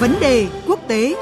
Vấn đề quốc tế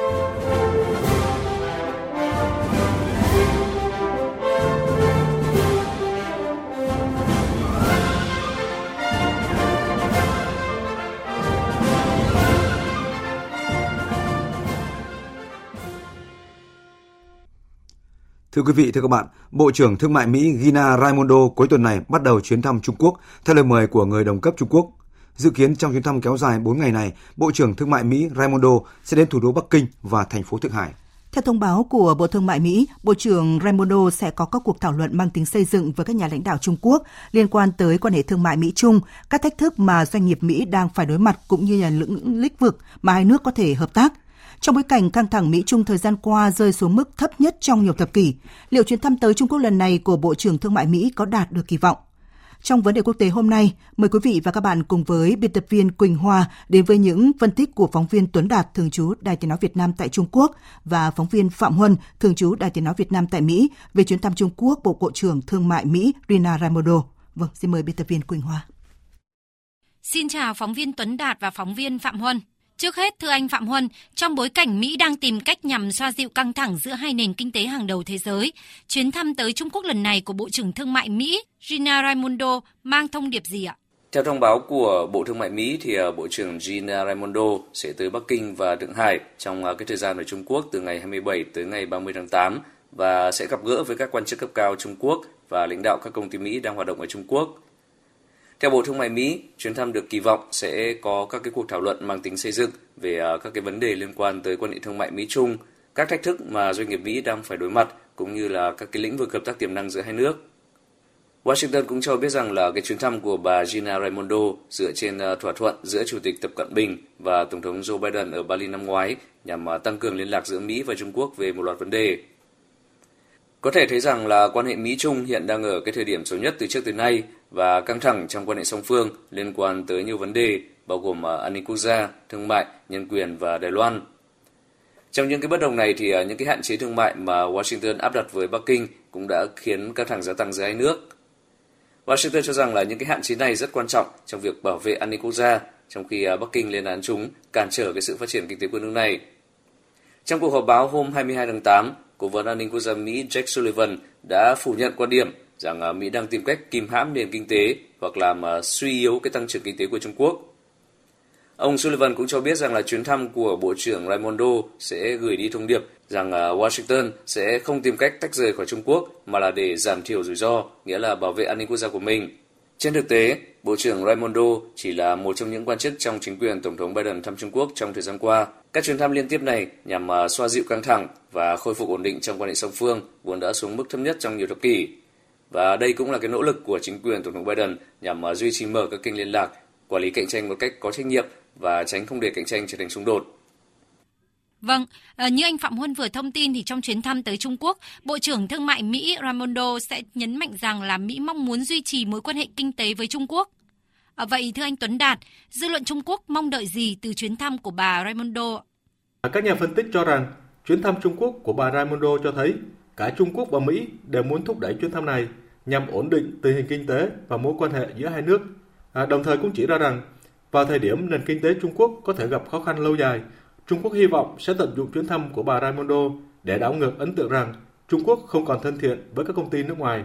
Thưa quý vị, thưa các bạn, Bộ trưởng Thương mại Mỹ Gina Raimondo cuối tuần này bắt đầu chuyến thăm Trung Quốc theo lời mời của người đồng cấp Trung Quốc. Dự kiến trong chuyến thăm kéo dài 4 ngày này, Bộ trưởng Thương mại Mỹ Raimondo sẽ đến thủ đô Bắc Kinh và thành phố Thượng Hải. Theo thông báo của Bộ Thương mại Mỹ, Bộ trưởng Raimondo sẽ có các cuộc thảo luận mang tính xây dựng với các nhà lãnh đạo Trung Quốc liên quan tới quan hệ thương mại Mỹ-Trung, các thách thức mà doanh nghiệp Mỹ đang phải đối mặt cũng như là lĩnh lĩnh vực mà hai nước có thể hợp tác – trong bối cảnh căng thẳng Mỹ-Trung thời gian qua rơi xuống mức thấp nhất trong nhiều thập kỷ, liệu chuyến thăm tới Trung Quốc lần này của Bộ trưởng Thương mại Mỹ có đạt được kỳ vọng? Trong vấn đề quốc tế hôm nay, mời quý vị và các bạn cùng với biên tập viên Quỳnh Hoa đến với những phân tích của phóng viên Tuấn Đạt, thường trú Đài Tiếng Nói Việt Nam tại Trung Quốc và phóng viên Phạm Huân, thường trú Đài Tiếng Nói Việt Nam tại Mỹ về chuyến thăm Trung Quốc Bộ Bộ trưởng Thương mại Mỹ Rina Raimondo. Vâng, xin mời biên tập viên Quỳnh Hoa. Xin chào phóng viên Tuấn Đạt và phóng viên Phạm Huân. Trước hết, thưa anh Phạm Huân, trong bối cảnh Mỹ đang tìm cách nhằm xoa dịu căng thẳng giữa hai nền kinh tế hàng đầu thế giới, chuyến thăm tới Trung Quốc lần này của Bộ trưởng Thương mại Mỹ Gina Raimondo mang thông điệp gì ạ? Theo thông báo của Bộ Thương mại Mỹ thì à, Bộ trưởng Gina Raimondo sẽ tới Bắc Kinh và Thượng Hải trong à, cái thời gian ở Trung Quốc từ ngày 27 tới ngày 30 tháng 8 và sẽ gặp gỡ với các quan chức cấp cao Trung Quốc và lãnh đạo các công ty Mỹ đang hoạt động ở Trung Quốc. Theo Bộ Thương mại Mỹ, chuyến thăm được kỳ vọng sẽ có các cái cuộc thảo luận mang tính xây dựng về à, các cái vấn đề liên quan tới quan hệ thương mại Mỹ Trung, các thách thức mà doanh nghiệp Mỹ đang phải đối mặt cũng như là các cái lĩnh vực hợp tác tiềm năng giữa hai nước. Washington cũng cho biết rằng là cái chuyến thăm của bà Gina Raimondo dựa trên à, thỏa thuận giữa Chủ tịch Tập Cận Bình và Tổng thống Joe Biden ở Bali năm ngoái nhằm à, tăng cường liên lạc giữa Mỹ và Trung Quốc về một loạt vấn đề. Có thể thấy rằng là quan hệ Mỹ-Trung hiện đang ở cái thời điểm xấu nhất từ trước tới nay và căng thẳng trong quan hệ song phương liên quan tới nhiều vấn đề bao gồm à, an ninh quốc gia, thương mại, nhân quyền và Đài Loan. Trong những cái bất đồng này thì à, những cái hạn chế thương mại mà Washington áp đặt với Bắc Kinh cũng đã khiến căng thẳng gia tăng giữa hai nước. Washington cho rằng là những cái hạn chế này rất quan trọng trong việc bảo vệ an ninh quốc gia, trong khi à, Bắc Kinh lên án chúng cản trở cái sự phát triển kinh tế của nước này. Trong cuộc họp báo hôm 22 tháng 8, Cố vấn an ninh quốc gia Mỹ Jake Sullivan đã phủ nhận quan điểm rằng à, Mỹ đang tìm cách kìm hãm nền kinh tế hoặc làm à, suy yếu cái tăng trưởng kinh tế của Trung Quốc. Ông Sullivan cũng cho biết rằng là chuyến thăm của Bộ trưởng Raimondo sẽ gửi đi thông điệp rằng à, Washington sẽ không tìm cách tách rời khỏi Trung Quốc mà là để giảm thiểu rủi ro, nghĩa là bảo vệ an ninh quốc gia của mình. Trên thực tế, Bộ trưởng Raimondo chỉ là một trong những quan chức trong chính quyền Tổng thống Biden thăm Trung Quốc trong thời gian qua. Các chuyến thăm liên tiếp này nhằm xoa dịu căng thẳng và khôi phục ổn định trong quan hệ song phương, vốn đã xuống mức thấp nhất trong nhiều thập kỷ. Và đây cũng là cái nỗ lực của chính quyền Tổng thống Biden nhằm uh, duy trì mở các kênh liên lạc, quản lý cạnh tranh một cách có trách nhiệm và tránh không để cạnh tranh trở thành xung đột. Vâng, à, như anh Phạm Huân vừa thông tin thì trong chuyến thăm tới Trung Quốc, Bộ trưởng Thương mại Mỹ Raimondo sẽ nhấn mạnh rằng là Mỹ mong muốn duy trì mối quan hệ kinh tế với Trung Quốc. À, vậy thưa anh Tuấn Đạt, dư luận Trung Quốc mong đợi gì từ chuyến thăm của bà Raimondo? Các nhà phân tích cho rằng chuyến thăm Trung Quốc của bà Raimondo cho thấy cả Trung Quốc và Mỹ đều muốn thúc đẩy chuyến thăm này nhằm ổn định tình hình kinh tế và mối quan hệ giữa hai nước. À, đồng thời cũng chỉ ra rằng vào thời điểm nền kinh tế Trung Quốc có thể gặp khó khăn lâu dài, Trung Quốc hy vọng sẽ tận dụng chuyến thăm của bà Raimondo để đảo ngược ấn tượng rằng Trung Quốc không còn thân thiện với các công ty nước ngoài.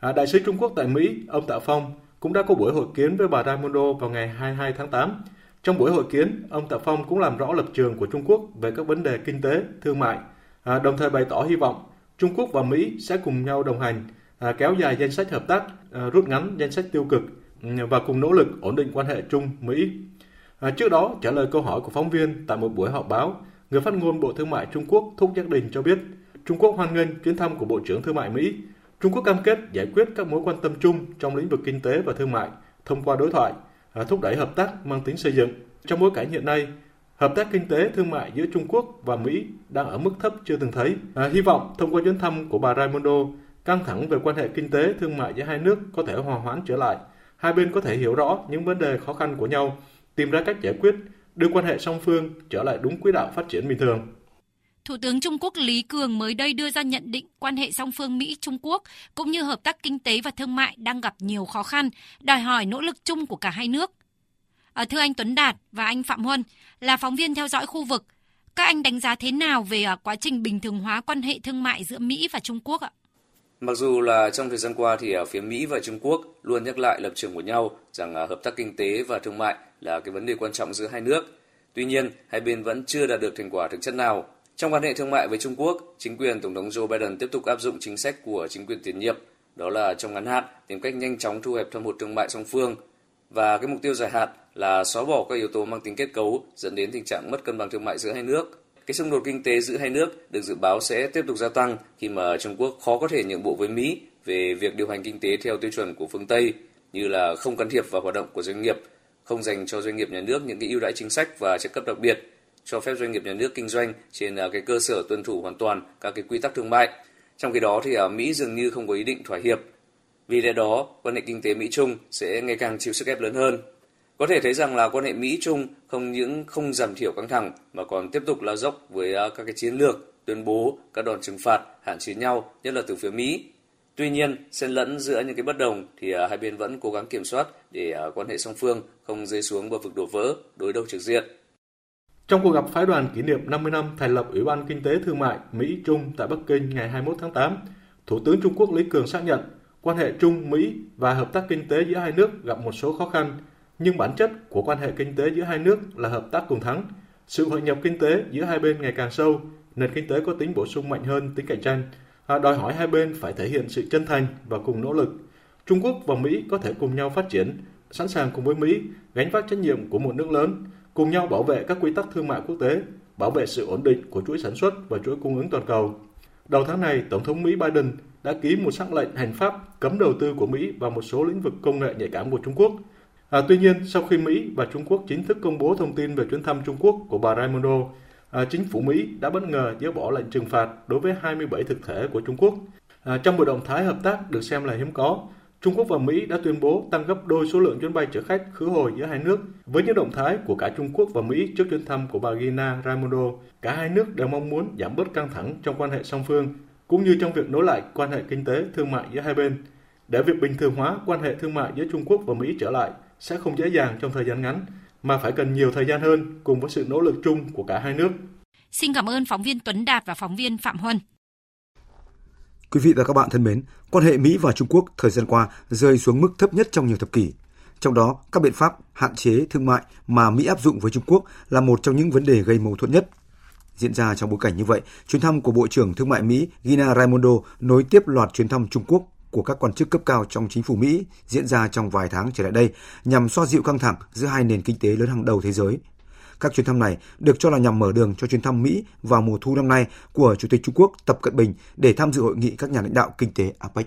À, Đại sứ Trung Quốc tại Mỹ, ông Tạ Phong, cũng đã có buổi hội kiến với bà Raimondo vào ngày 22 tháng 8. Trong buổi hội kiến, ông Tạ Phong cũng làm rõ lập trường của Trung Quốc về các vấn đề kinh tế, thương mại, à, đồng thời bày tỏ hy vọng Trung Quốc và Mỹ sẽ cùng nhau đồng hành, à, kéo dài danh sách hợp tác, à, rút ngắn danh sách tiêu cực ừ, và cùng nỗ lực ổn định quan hệ Trung-Mỹ. À, trước đó, trả lời câu hỏi của phóng viên tại một buổi họp báo, người phát ngôn Bộ Thương mại Trung Quốc Thúc Giác Đình cho biết Trung Quốc hoan nghênh chuyến thăm của Bộ trưởng Thương mại Mỹ. Trung Quốc cam kết giải quyết các mối quan tâm chung trong lĩnh vực kinh tế và thương mại thông qua đối thoại, à, thúc đẩy hợp tác mang tính xây dựng. Trong bối cảnh hiện nay, Hợp tác kinh tế thương mại giữa Trung Quốc và Mỹ đang ở mức thấp chưa từng thấy. À, hy vọng thông qua chuyến thăm của bà Raimondo, căng thẳng về quan hệ kinh tế thương mại giữa hai nước có thể hòa hoãn trở lại. Hai bên có thể hiểu rõ những vấn đề khó khăn của nhau, tìm ra cách giải quyết, đưa quan hệ song phương trở lại đúng quỹ đạo phát triển bình thường. Thủ tướng Trung Quốc Lý Cường mới đây đưa ra nhận định quan hệ song phương Mỹ-Trung Quốc cũng như hợp tác kinh tế và thương mại đang gặp nhiều khó khăn, đòi hỏi nỗ lực chung của cả hai nước. Ờ, thưa anh Tuấn Đạt và anh Phạm Huân, là phóng viên theo dõi khu vực, các anh đánh giá thế nào về ờ, quá trình bình thường hóa quan hệ thương mại giữa Mỹ và Trung Quốc ạ? Mặc dù là trong thời gian qua thì ở phía Mỹ và Trung Quốc luôn nhắc lại lập trường của nhau rằng hợp tác kinh tế và thương mại là cái vấn đề quan trọng giữa hai nước. Tuy nhiên, hai bên vẫn chưa đạt được thành quả thực chất nào. Trong quan hệ thương mại với Trung Quốc, chính quyền Tổng thống Joe Biden tiếp tục áp dụng chính sách của chính quyền tiền nhiệm, đó là trong ngắn hạn tìm cách nhanh chóng thu hẹp thâm hụt thương mại song phương và cái mục tiêu dài hạn là xóa bỏ các yếu tố mang tính kết cấu dẫn đến tình trạng mất cân bằng thương mại giữa hai nước. Cái xung đột kinh tế giữa hai nước được dự báo sẽ tiếp tục gia tăng khi mà Trung Quốc khó có thể nhượng bộ với Mỹ về việc điều hành kinh tế theo tiêu chuẩn của phương Tây như là không can thiệp vào hoạt động của doanh nghiệp, không dành cho doanh nghiệp nhà nước những cái ưu đãi chính sách và trợ cấp đặc biệt, cho phép doanh nghiệp nhà nước kinh doanh trên à, cái cơ sở tuân thủ hoàn toàn các cái quy tắc thương mại. Trong khi đó thì ở Mỹ dường như không có ý định thỏa hiệp. Vì lẽ đó, quan hệ kinh tế Mỹ-Trung sẽ ngày càng chịu sức ép lớn hơn. Có thể thấy rằng là quan hệ Mỹ-Trung không những không giảm thiểu căng thẳng mà còn tiếp tục lao dốc với à, các cái chiến lược, tuyên bố, các đòn trừng phạt, hạn chế nhau, nhất là từ phía Mỹ. Tuy nhiên, xen lẫn giữa những cái bất đồng thì à, hai bên vẫn cố gắng kiểm soát để à, quan hệ song phương không rơi xuống bờ vực đổ vỡ, đối đầu trực diện. Trong cuộc gặp phái đoàn kỷ niệm 50 năm thành lập Ủy ban Kinh tế Thương mại Mỹ-Trung tại Bắc Kinh ngày 21 tháng 8, Thủ tướng Trung Quốc Lý Cường xác nhận quan hệ Trung-Mỹ và hợp tác kinh tế giữa hai nước gặp một số khó khăn nhưng bản chất của quan hệ kinh tế giữa hai nước là hợp tác cùng thắng. Sự hội nhập kinh tế giữa hai bên ngày càng sâu, nền kinh tế có tính bổ sung mạnh hơn tính cạnh tranh, đòi hỏi hai bên phải thể hiện sự chân thành và cùng nỗ lực. Trung Quốc và Mỹ có thể cùng nhau phát triển, sẵn sàng cùng với Mỹ gánh vác trách nhiệm của một nước lớn, cùng nhau bảo vệ các quy tắc thương mại quốc tế, bảo vệ sự ổn định của chuỗi sản xuất và chuỗi cung ứng toàn cầu. Đầu tháng này, Tổng thống Mỹ Biden đã ký một sắc lệnh hành pháp cấm đầu tư của Mỹ vào một số lĩnh vực công nghệ nhạy cảm của Trung Quốc – À, tuy nhiên, sau khi Mỹ và Trung Quốc chính thức công bố thông tin về chuyến thăm Trung Quốc của bà Raimondo, à, chính phủ Mỹ đã bất ngờ dỡ bỏ lệnh trừng phạt đối với 27 thực thể của Trung Quốc. À, trong một động thái hợp tác được xem là hiếm có, Trung Quốc và Mỹ đã tuyên bố tăng gấp đôi số lượng chuyến bay chở khách khứ hồi giữa hai nước. Với những động thái của cả Trung Quốc và Mỹ trước chuyến thăm của bà Gina Raimondo, cả hai nước đều mong muốn giảm bớt căng thẳng trong quan hệ song phương, cũng như trong việc nối lại quan hệ kinh tế, thương mại giữa hai bên. Để việc bình thường hóa quan hệ thương mại giữa Trung Quốc và Mỹ trở lại, sẽ không dễ dàng trong thời gian ngắn, mà phải cần nhiều thời gian hơn cùng với sự nỗ lực chung của cả hai nước. Xin cảm ơn phóng viên Tuấn Đạt và phóng viên Phạm Huân. Quý vị và các bạn thân mến, quan hệ Mỹ và Trung Quốc thời gian qua rơi xuống mức thấp nhất trong nhiều thập kỷ. Trong đó, các biện pháp hạn chế thương mại mà Mỹ áp dụng với Trung Quốc là một trong những vấn đề gây mâu thuẫn nhất. Diễn ra trong bối cảnh như vậy, chuyến thăm của Bộ trưởng Thương mại Mỹ Gina Raimondo nối tiếp loạt chuyến thăm Trung Quốc của các quan chức cấp cao trong chính phủ Mỹ diễn ra trong vài tháng trở lại đây nhằm xoa dịu căng thẳng giữa hai nền kinh tế lớn hàng đầu thế giới. Các chuyến thăm này được cho là nhằm mở đường cho chuyến thăm Mỹ vào mùa thu năm nay của Chủ tịch Trung Quốc Tập Cận Bình để tham dự hội nghị các nhà lãnh đạo kinh tế APEC.